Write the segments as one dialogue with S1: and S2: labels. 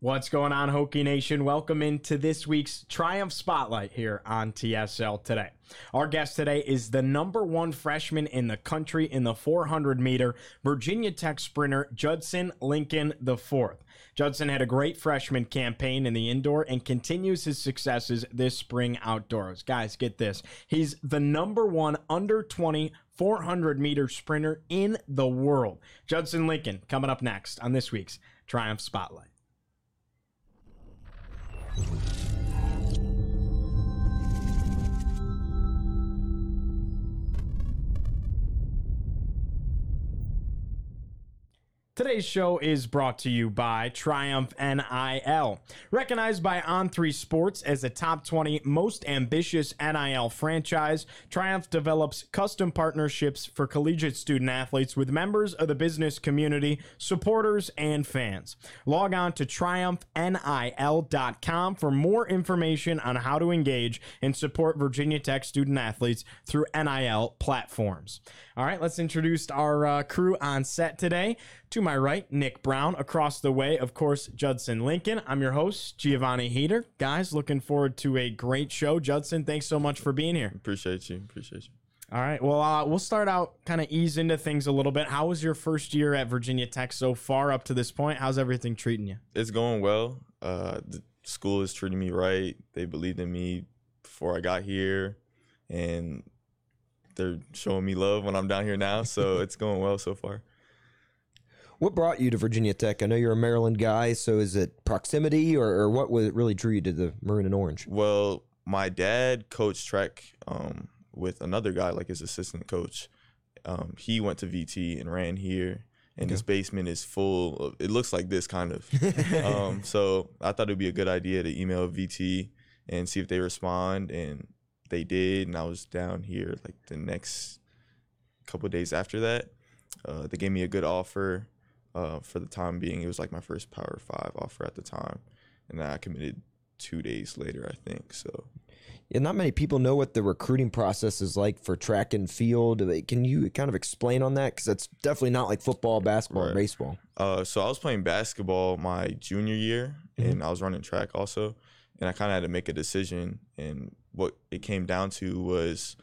S1: What's going on, Hokie Nation? Welcome into this week's Triumph Spotlight here on TSL today. Our guest today is the number one freshman in the country in the 400 meter, Virginia Tech sprinter Judson Lincoln IV. Judson had a great freshman campaign in the indoor and continues his successes this spring outdoors. Guys, get this. He's the number one under 20 400 meter sprinter in the world. Judson Lincoln coming up next on this week's Triumph Spotlight. Thank you. Today's show is brought to you by Triumph NIL. Recognized by On3 Sports as a top 20 most ambitious NIL franchise, Triumph develops custom partnerships for collegiate student athletes with members of the business community, supporters, and fans. Log on to triumphnil.com for more information on how to engage and support Virginia Tech student athletes through NIL platforms. All right, let's introduce our uh, crew on set today. To my right, Nick Brown. Across the way, of course, Judson Lincoln. I'm your host, Giovanni Heater. Guys, looking forward to a great show. Judson, thanks so much for being here.
S2: Appreciate you. Appreciate you.
S1: All right. Well, uh, we'll start out kind of ease into things a little bit. How was your first year at Virginia Tech so far up to this point? How's everything treating you?
S2: It's going well. Uh, the school is treating me right. They believed in me before I got here, and they're showing me love when I'm down here now. So it's going well so far.
S3: What brought you to Virginia Tech? I know you're a Maryland guy, so is it proximity or, or what was it really drew you to the maroon and orange?
S2: Well, my dad coached track um, with another guy, like his assistant coach. Um, he went to VT and ran here, and okay. his basement is full. Of, it looks like this kind of. um, so I thought it'd be a good idea to email VT and see if they respond, and they did. And I was down here like the next couple days after that. Uh, they gave me a good offer uh, for the time being. It was like my first Power Five offer at the time, and then I committed two days later, I think. So,
S3: yeah, not many people know what the recruiting process is like for track and field. Can you kind of explain on that? Because that's definitely not like football, basketball, right. or baseball.
S2: Uh, so I was playing basketball my junior year, mm-hmm. and I was running track also, and I kind of had to make a decision. And what it came down to was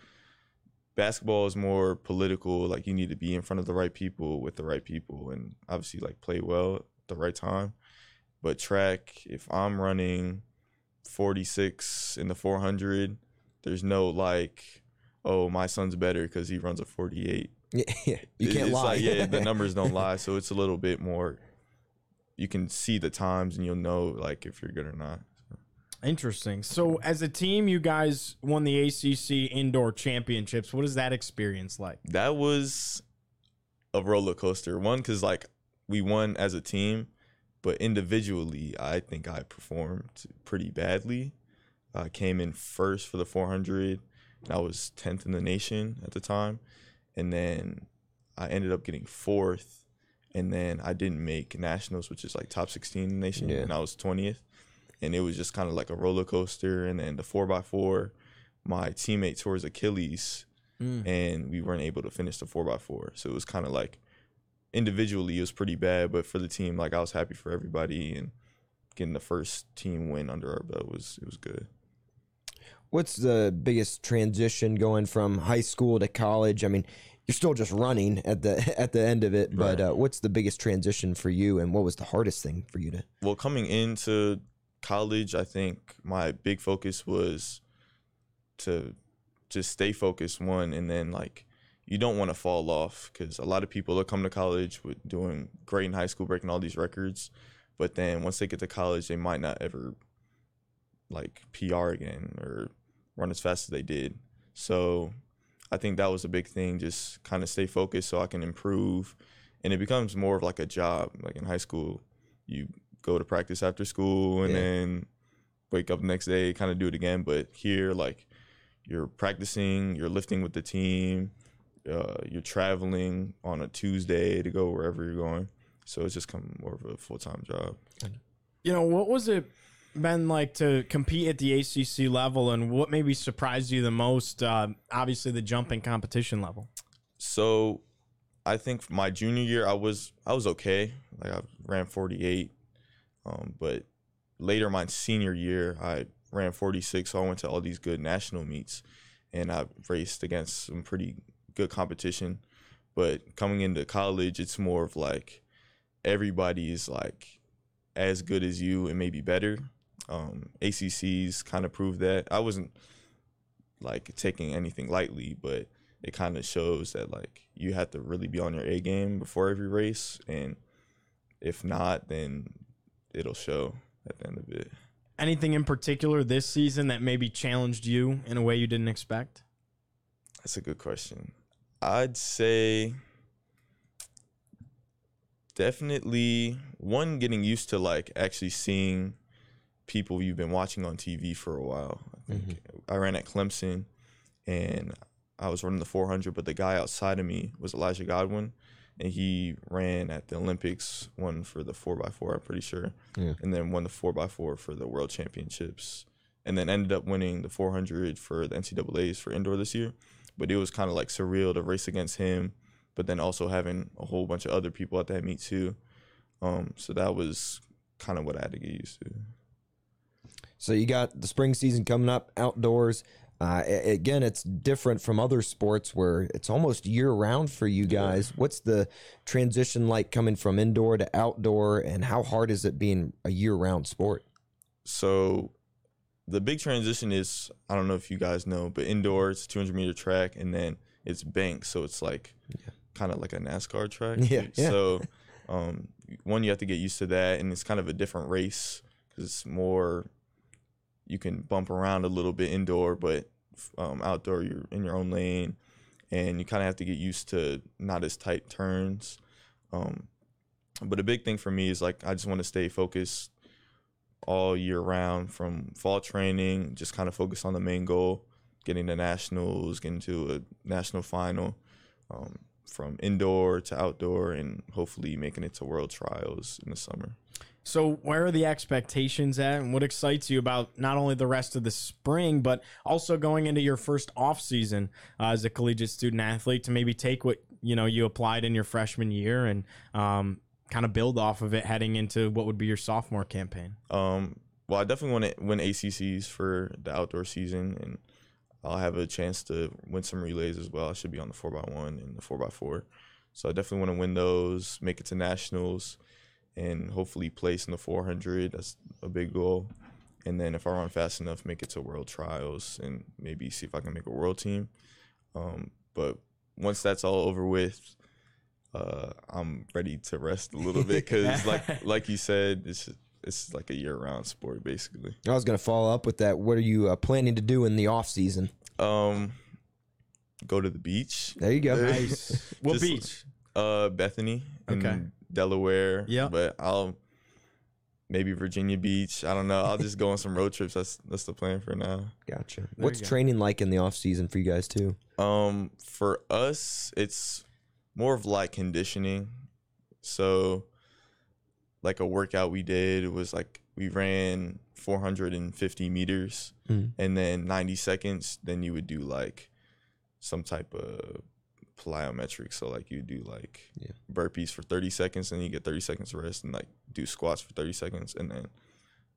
S2: basketball is more political. Like you need to be in front of the right people with the right people, and obviously like play well at the right time. But track, if I'm running 46 in the 400, there's no like, oh, my son's better because he runs a 48.
S3: Yeah, yeah. you can't
S2: it's
S3: lie.
S2: Like, yeah, the numbers don't lie, so it's a little bit more. You can see the times, and you'll know like if you're good or not.
S1: Interesting. So, as a team, you guys won the ACC indoor championships. What is that experience like?
S2: That was a roller coaster. One, because like we won as a team, but individually, I think I performed pretty badly. I came in first for the 400, and I was 10th in the nation at the time. And then I ended up getting fourth, and then I didn't make nationals, which is like top 16 in the nation, yeah. and I was 20th and it was just kind of like a roller coaster. And then the four by four, my teammate tore his Achilles, mm. and we weren't able to finish the four by four. So it was kind of like individually it was pretty bad, but for the team, like I was happy for everybody and getting the first team win under our belt was it was good.
S3: What's the biggest transition going from high school to college? I mean, you're still just running at the at the end of it, but right. uh, what's the biggest transition for you, and what was the hardest thing for you to?
S2: Well, coming into college, I think my big focus was to just stay focused one and then like you don't want to fall off because a lot of people that come to college with doing great in high school breaking all these records but then once they get to college they might not ever like pr again or run as fast as they did. So i think that was a big thing just kind of stay focused so i can improve and it becomes more of like a job. Like in high school you go to practice after school and
S3: Yeah.
S2: then wake up the next day, kind of do it again. But here, like you're practicing, you're lifting with the team, uh, you're traveling on a Tuesday to go wherever you're going. So it's just come more of a full time job.
S1: You know, what was it been like to compete at the ACC level, and what maybe surprised you the most? Uh, obviously, the jumping competition level.
S2: So I think my junior year I was I was okay. Like I ran 48. Um, but later my senior year I ran 46, so I went to all these good national meets and I raced against some pretty good competition. But coming into college, it's more of like everybody is like as good as you and maybe better. Um, ACCs kind of proved that. I wasn't like taking anything lightly, but it kind of shows that like you have to really be on your A game before every race, and if not, then it'll show at the end of it.
S1: Anything in particular this season that maybe challenged you in a way you didn't expect?
S2: That's a good question. I'd say definitely one getting used to like actually seeing people you've been watching on TV for a while. I think mm-hmm. I ran at Clemson and I was running the 400, but the guy outside of me was Elija Godwin, and he ran at the Olympics, won for the 4x4, I'm pretty sure,
S3: Yeah.
S2: and then won the 4x4 for the World Championships, and then ended up winning the 400 for the NCAA's for indoor this year. But it was kind of like surreal to race against him, but then also having a whole bunch of other people at that meet too. Um, so that was kind of what I had to get used to.
S3: So you got the spring season coming up outdoors. Uh, again, it's different from other sports where it's almost year round for you guys. What's the transition like coming from indoor to outdoor, and how hard is it being a year round sport?
S2: So the big transition is I don't know if you guys know, but indoor it's 200 meter track and then it's banked, so it's like kind of like a NASCAR track.
S3: Yeah, yeah.
S2: So um, one you have to get used to that, and it's kind of a different race because it's more you can bump around a little bit indoor, but um, outdoor you're in your own lane, and you kind of have to get used to not as tight turns. Um, but a big thing for me is like I just want to stay focused all year round from fall training, just kind of focus on the main goal, getting to nationals, getting to a national final, um, from indoor to outdoor, and hopefully making it to world trials in the summer.
S1: So, where are the expectations at, and what excites you about not only the rest of the spring, but also going into your first off season uh, as a collegiate student athlete to maybe take what you know you applied in your freshman year and um, kind of build off of it heading into what would be your sophomore campaign?
S2: Um, well, I definitely want to win ACCs for the outdoor season, and I'll have a chance to win some relays as well. I should be on the four x one and the four x four, so I definitely want to win those, make it to nationals, and hopefully place in the 400. That's a big goal. And then if I run fast enough, make it to world trials and maybe see if I can make a world team. Um, but once that's all over with, uh, I'm ready to rest a little bit because, like like you said, it's it's like a year round sport basically.
S3: I was going to follow up with that. What are you uh, planning to do in the off season?
S2: Um, go to the beach.
S3: There you go.
S1: Nice. what
S2: Just-
S1: beach?
S2: Uh, Bethany in
S1: Okay.
S2: Delaware.
S1: Yeah.
S2: but I'll maybe Virginia Beach. I don't know. I'll just go on some road trips. That's that's the plan for now.
S3: Gotcha. What's
S1: go.
S3: training like in the off season for you guys too?
S2: Um, for us, it's more of like conditioning. So, like a workout we did was like we ran 450 meters,
S3: Mm.
S2: and then 90 seconds. Then you would do like some type of plyometric. So like you do like
S3: Yeah.
S2: burpees for 30 seconds, and you get 30 seconds rest, and like do squats for 30 seconds, and then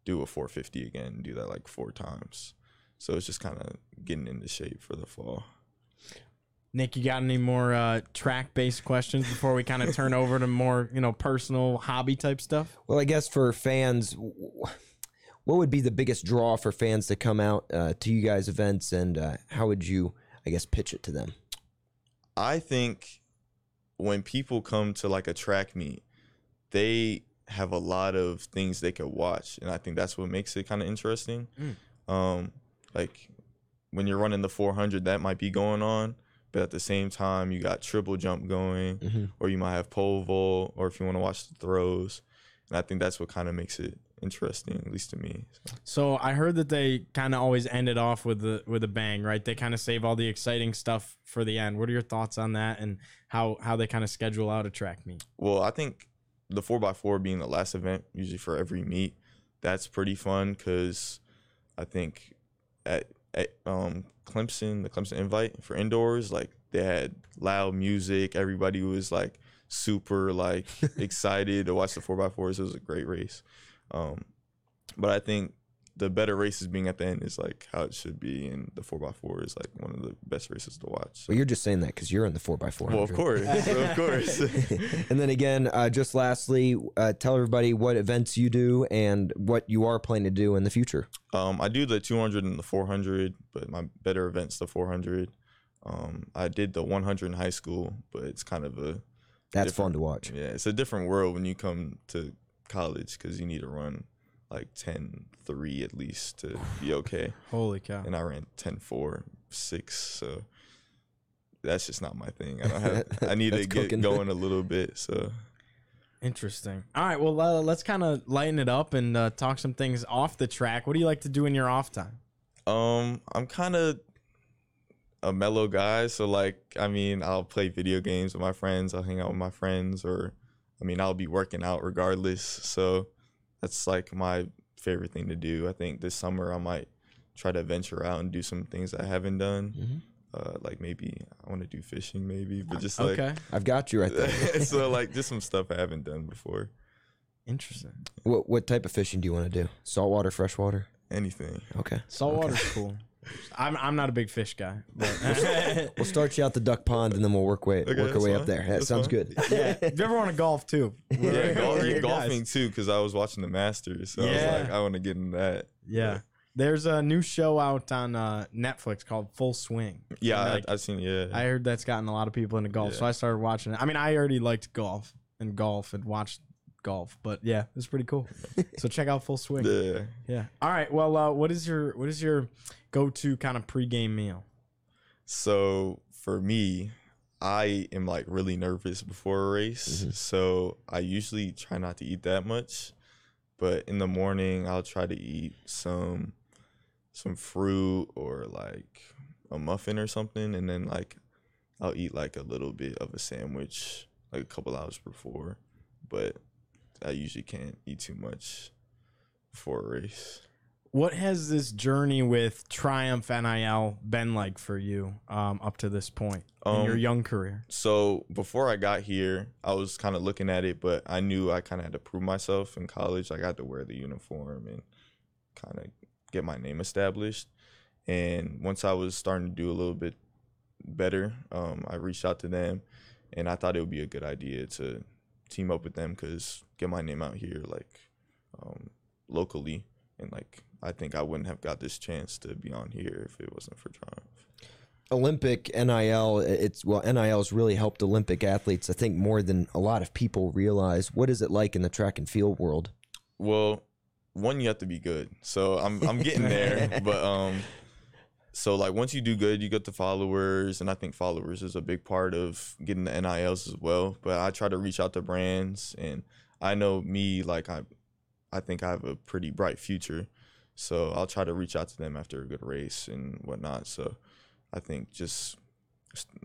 S2: do a 450 again. And do that like four times. So it's just kind of getting into shape for the fall.
S1: Nick, you got any more uh, track based questions before we kind of turn over to more you know personal hobby type stuff?
S3: Well, I guess for fans, w- what would be the biggest draw for fans to come out uh, to you guys' events, and uh, how would you, I guess, pitch it to them?
S2: I think when people come to like a track meet, they have a lot of things they can watch, and I think that's what makes it kind of interesting. Um, like when you're running the 400, that might be going on, but at the same time, you got triple jump going,
S3: Mhm.
S2: or you might have pole vault, or if you want to watch the throws, and I think that's what kind of makes it interesting, at least to me. So,
S1: So I heard that they kind of always end it off with the with a bang, right? They kind of save all the exciting stuff for the end. What are your thoughts on that, and how how they kind of schedule out a track meet?
S2: well, I think the four x four being the last event, usually for every meet, that's pretty fun because I think at, at um, Clemson, the Clemson invite for indoors, like they had loud music. Everybody was like super like excited to watch the four x fours. It was a great race. Um, but I think the better races being at the end is like how it should be, and the four x four is like one of the best races to watch.
S3: Well, you're just saying that because you're in the 4x4.
S2: Well, of course, of course.
S3: and then again, uh, just lastly, uh, tell everybody what events you do and what you are planning to do in the future.
S2: Um, I do the 200 and the 400, but my better events the 400. Um, I did the 100 in high school, but it's kind of a
S3: That's fun to watch.
S2: yeah, it's a different world when you come to college because you need to run like 10 3 at least to be okay.
S1: Holy cow!
S2: And I ran 10 4 6, so that's just not my thing. I don't have. I need to get
S3: cooking.
S2: going a little bit. So
S1: Interesting. All right, well uh, let's kind of lighten it up and uh, talk some things off the track. What do you like to do in your off time?
S2: Um, I'm kind of a mellow guy, so like, I mean, I'll play video games with my friends. I'll hang out with my friends, or I mean, I'll be working out regardless. So that's like my favorite thing to do. I think this summer I might try to venture out and do some things I haven't done.
S3: Mhm.
S2: Uh, like maybe I want to do fishing, maybe, but just like
S1: Okay,
S3: I've got you right there.
S2: so like just some stuff I haven't done before.
S1: interesting.
S3: what, what type of fishing do you want to do? Saltwater, freshwater?
S2: Anything.
S3: Okay.
S1: Saltwater's cool. I'm I'm not a big fish guy, but
S3: We'll start you out the duck pond and then we'll work way
S2: Okay,
S3: work our
S2: that's
S3: way up
S2: fine.
S3: there. That
S2: That's
S3: sounds
S2: fine.
S3: good.
S1: yeah. If you ever want to golf too,
S2: Yeah,
S1: we're-
S2: gol-
S1: we're your
S2: golfing
S1: guys.
S2: too, because I was watching the Masters, so I
S1: Yeah.
S2: was like, I want to get in that.
S1: Yeah. There's a new show out on uh, Netflix called Full Swing.
S2: Yeah,
S1: And,
S2: I,
S1: like,
S2: I've seen. Yeah,
S1: I heard that's gotten a lot of people into golf, so I started watching it. I mean, I already liked golf and golf and watched golf, but yeah, it's pretty cool. so check out Full Swing.
S2: yeah.
S1: Yeah. All right. Well, uh, what is your what is your go to kind of pregame meal?
S2: So for me, I am like really nervous before a race,
S1: Mm-hmm.
S2: so I usually try not to eat that much. But in the morning, I'll try to eat some some fruit or like a muffin or something, and then like I'll eat like a little bit of a sandwich like a couple hours before. But I usually can't eat too much before a race.
S1: What has this journey with Triumph NIL been like for you um, up to this point in your
S2: Um,
S1: young career?
S2: So before I got here, I was kind of looking at it, but I knew I kind of had to prove myself in college. I got to wear the uniform and kind of get my name established. And once I was starting to do a little bit better, um, I reached out to them, and I thought it would be a good idea to team up with them because get my name out here like um, locally, and like I think I wouldn't have got this chance to be on here if it wasn't for Triumph.
S3: Olympic NIL, it's well, NIL has really helped Olympic athletes, I think, more than a lot of people realize. What is it like in the track and field world?
S2: Well, one you have to be good. So I'm I'm getting there, but um so like once you do good, you get the followers and I think followers is a big part of getting the NILs as well, but I try to reach out to brands and I know me like I I think I have a pretty bright future. So I'll try to reach out to them after a good race and whatnot. So I think just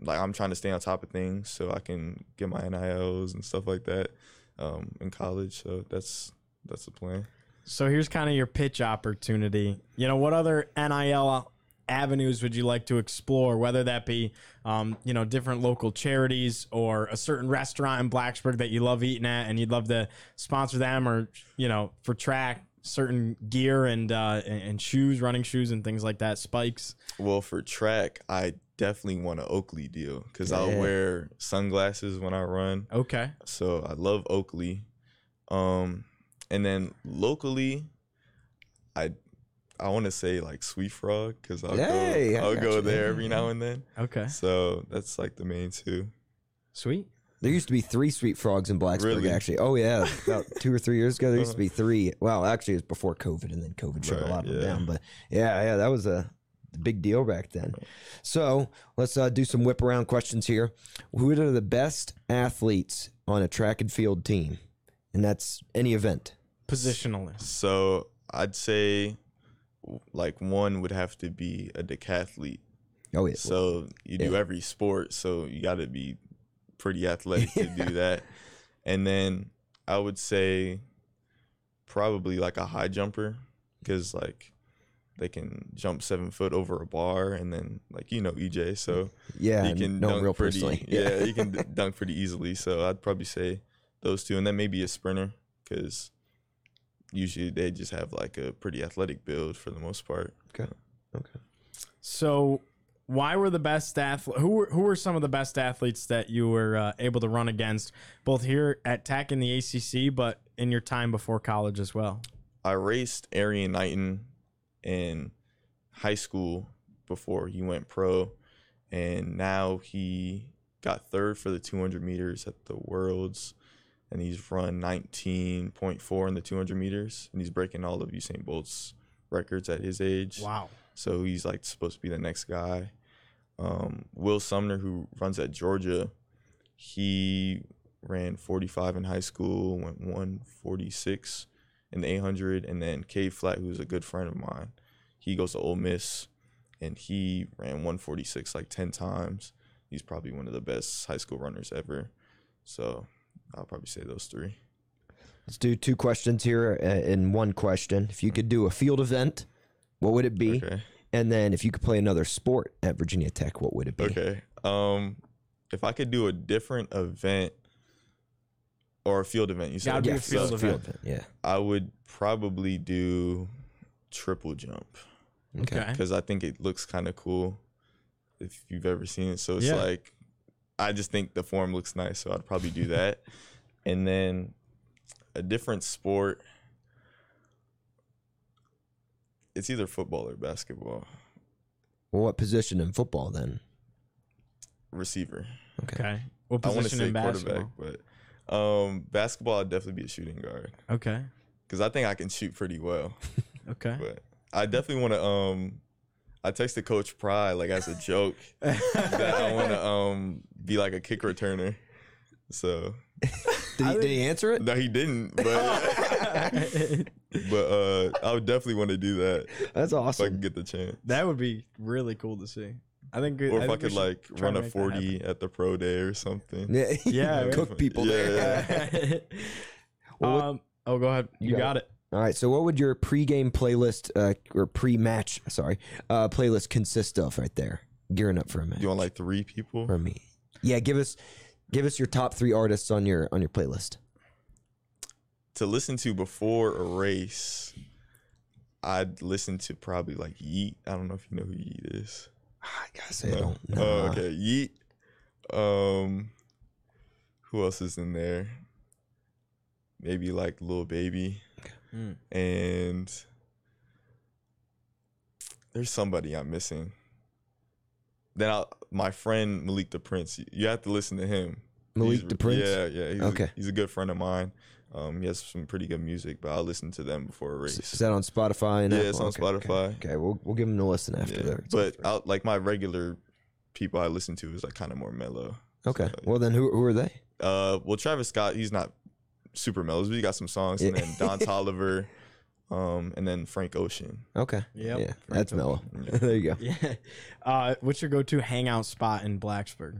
S2: like I'm trying to stay on top of things so I can get my NILs and stuff like that um, in college. So that's that's the plan.
S1: So here's kind of your pitch opportunity. You know, what other NIL avenues would you like to explore? Whether that be, um, you know, different local charities or a certain restaurant in Blacksburg that you love eating at, and you'd love to sponsor them, or you know, for track certain gear and uh, and, and shoes, running shoes, and things like that, spikes.
S2: Well, for track, I definitely want an Oakley deal because I'll wear sunglasses when I run.
S1: Okay.
S2: So I love Oakley. Um, and then locally, I I want to say like Sweet Frog because I'll
S3: Hey,
S2: go I'll go
S3: you.
S2: there every now and then.
S1: Okay.
S2: So that's like the main two.
S1: Sweet.
S3: There used to be three sweet frogs in Blacksburg,
S2: Really?
S3: actually. Oh, yeah. About two or three years ago, there used to be three. Well, actually, it was before COVID, and then COVID shut a lot of them down. But yeah, yeah, that was a big deal back then. So let's uh, do some whip around questions here. Who are the best athletes on a track and field team? and that's any event.
S1: Positionalist.
S2: So I'd say like one would have to be a decathlete.
S3: Oh yeah.
S2: So you do
S3: Yeah.
S2: every sport, so you got to be pretty athletic to do that. And then I would say probably like a high jumper because like they can jump seven foot over a bar, and then like you know EJ, so
S3: yeah,
S2: he can
S3: no
S2: dunk
S3: real
S2: pretty.
S3: personally.
S2: Yeah, he can dunk pretty easily. So I'd probably say those two, and then maybe a sprinter because usually they just have like a pretty athletic build for the most part.
S3: Okay. Okay.
S1: So, why were the best athletes? Who were who were some of the best athletes that you were uh, able to run against, both here at Tech in the ACC, but in your time before college as well?
S2: I raced Erriyon Knighton in high school before he went pro, and now he got third for the 200 meters at the Worlds, and he's run 19.4 in the 200 meters, and he's breaking all of Usain Bolt's records at his age.
S1: Wow.
S2: So he's like supposed to be the next guy. Um, Will Sumner, who runs at Georgia, he ran 45 in high school, went 146 in the 800, and then Cade Flatt, who's a good friend of mine, he goes to Ole Miss, and he ran 146 like 10 times. He's probably one of the best high school runners ever. So I'll probably say those three.
S3: Let's do two questions here uh, in one question. If you could do a field event, what would it be?
S2: Okay.
S3: And then if you could play another sport at Virginia Tech, what would it be?
S2: Okay. Um, if I could do a different event or a field event, you said
S1: Gotta be a field
S3: a
S1: event.
S3: Yeah.
S2: I would probably do triple jump
S3: Okay.
S1: Okay.
S2: because I think it looks kind of cool if you've ever seen it. So it's
S1: Yeah.
S2: like I just think the form looks nice, so I'd probably do that. and then a different sport. It's either football or basketball.
S3: Well, what position in football then?
S2: Receiver.
S3: Okay.
S1: Okay. What
S2: I want to
S1: position
S2: say
S1: in basketball?
S2: quarterback, but um, basketball I'd definitely be a shooting guard
S1: Okay.
S2: because I think I can shoot pretty well.
S1: Okay.
S2: But I definitely want to. Um, I texted Coach Pry like as a joke that I want to um be like a kick returner. So
S3: Did he, did he answer it?
S2: no, he didn't, but but uh, I would definitely want to do that
S3: That's awesome.
S2: if I
S3: awesome.
S2: could get the chance.
S1: that would be really cool to see. I think.
S2: Or if I,
S1: think we
S2: could like run a forty at the pro day or something.
S3: Yeah.
S1: Yeah,
S3: Cook people
S2: Yeah,
S3: there.
S2: yeah.
S3: Well,
S1: um, oh, go ahead. You,
S3: You got
S1: got, it.
S3: All right. So, what would your pregame playlist uh, or pre-match, sorry, uh, playlist consist of right there? Gearing up for a match.
S2: You want like three people?
S3: for me? Yeah. Give us, give us your top three artists on your on your playlist.
S2: to listen to before a race, I'd listen to probably like Yeat. I don't know if you know who Yeat is.
S3: I gotta say, I don't know.
S2: Oh, okay. Yeat. Um, who else is in there? Maybe like Lil Baby,
S1: Mm.
S2: and there's somebody I'm missing. Then I'll, my friend Malik the Prince. You have to listen to him.
S3: Malik
S2: He's-
S3: the Prince?
S2: Yeah, yeah. He's
S3: Okay.
S2: A, he's a good friend of mine. Um, he has some pretty good music, but I'll listen to them before a race.
S3: Is that on Spotify? And
S2: Yeah,
S3: Apple?
S2: it's on
S3: Okay,
S2: Spotify.
S3: Okay, okay. we'll we'll give them a listen after
S2: Yeah,
S3: that.
S2: But I'll, like my regular people I listen to is like kind of more mellow.
S3: okay.
S2: So,
S3: Well, then who who are they?
S2: uh, well, Travis Scott, he's not super mellow, but he got some songs, and
S3: Yeah.
S2: then Don Toliver, um, and then Frank Ocean.
S3: Okay.
S1: Yep.
S3: Yeah, that's mellow.
S2: Yeah.
S3: there you go.
S1: Yeah. Uh, what's your go-to hangout spot in Blacksburg?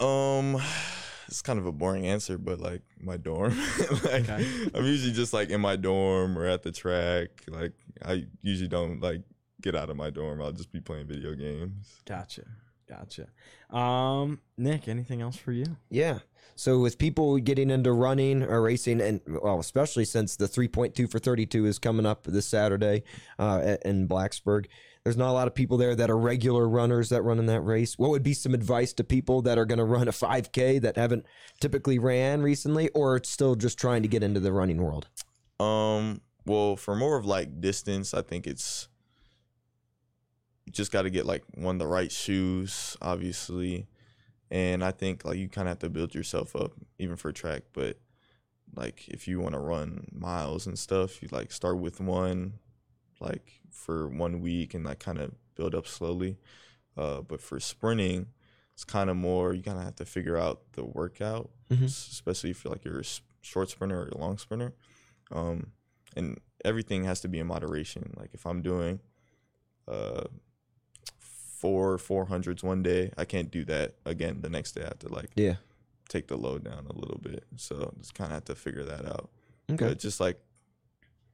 S2: Um, it's kind of a boring answer, but like my dorm. like,
S1: Okay.
S2: I'm usually just like in my dorm or at the track. Like I usually don't like get out of my dorm. I'll just be playing video games.
S1: Gotcha. Gotcha. Um, Nick, anything else for you?
S3: Yeah. So with people getting into running or racing, and well, especially since the 3.2 for 32 is coming up this Saturday uh, in Blacksburg, there's not a lot of people there that are regular runners that run in that race. What would be some advice to people that are going to run a 5K that haven't typically ran recently, or still just trying to get into the running world?
S2: Um, well, for more of like distance, I think it's just got to get like one the right shoes, obviously, and I think like you kind of have to build yourself up even for track. But like if you want to run miles and stuff, you like start with one, like for one week, and like kind of build up slowly. Uh, but for sprinting, it's kind of more you kind of have to figure out the workout,
S3: Mhm.
S2: especially if you're like you're a short sprinter or a long sprinter. Um, and everything has to be in moderation. Like if I'm doing uh four four hundreds one day, I can't do that again the next day. I have to like
S3: Yeah.
S2: take the load down a little bit. So just kind of have to figure that out.
S3: Okay.
S2: But just like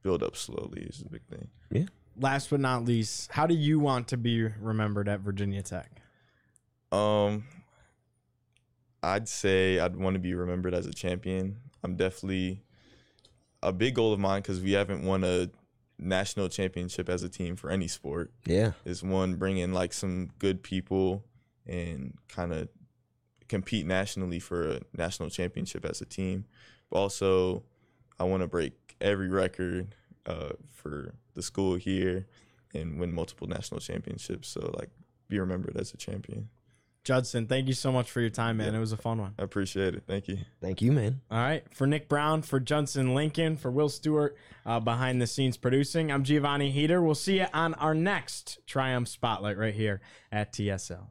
S2: build up slowly is the big thing. Yeah.
S1: Last but not least, how do you want to be remembered at Virginia Tech?
S2: Um, I'd say I'd want to be remembered as a champion. I'm definitely a big goal of mine because we haven't won a national championship as a team for any sport.
S3: Yeah.
S2: Is one bring in like some good people and kind of compete nationally for a national championship as a team. But also, I want to break every record uh, for the school here and win multiple national championships. So like, be remembered as a champion.
S1: Judson, thank you so much for your time, man.
S2: Yeah.
S1: It was a fun one.
S2: I appreciate it. Thank you.
S3: Thank you, man.
S1: All right. For Nick Brown, for Judson Lincoln, for Will Stewart, uh, behind the scenes producing, I'm Giovanni Heater. We'll see you on our next Triumph Spotlight right here at TSL.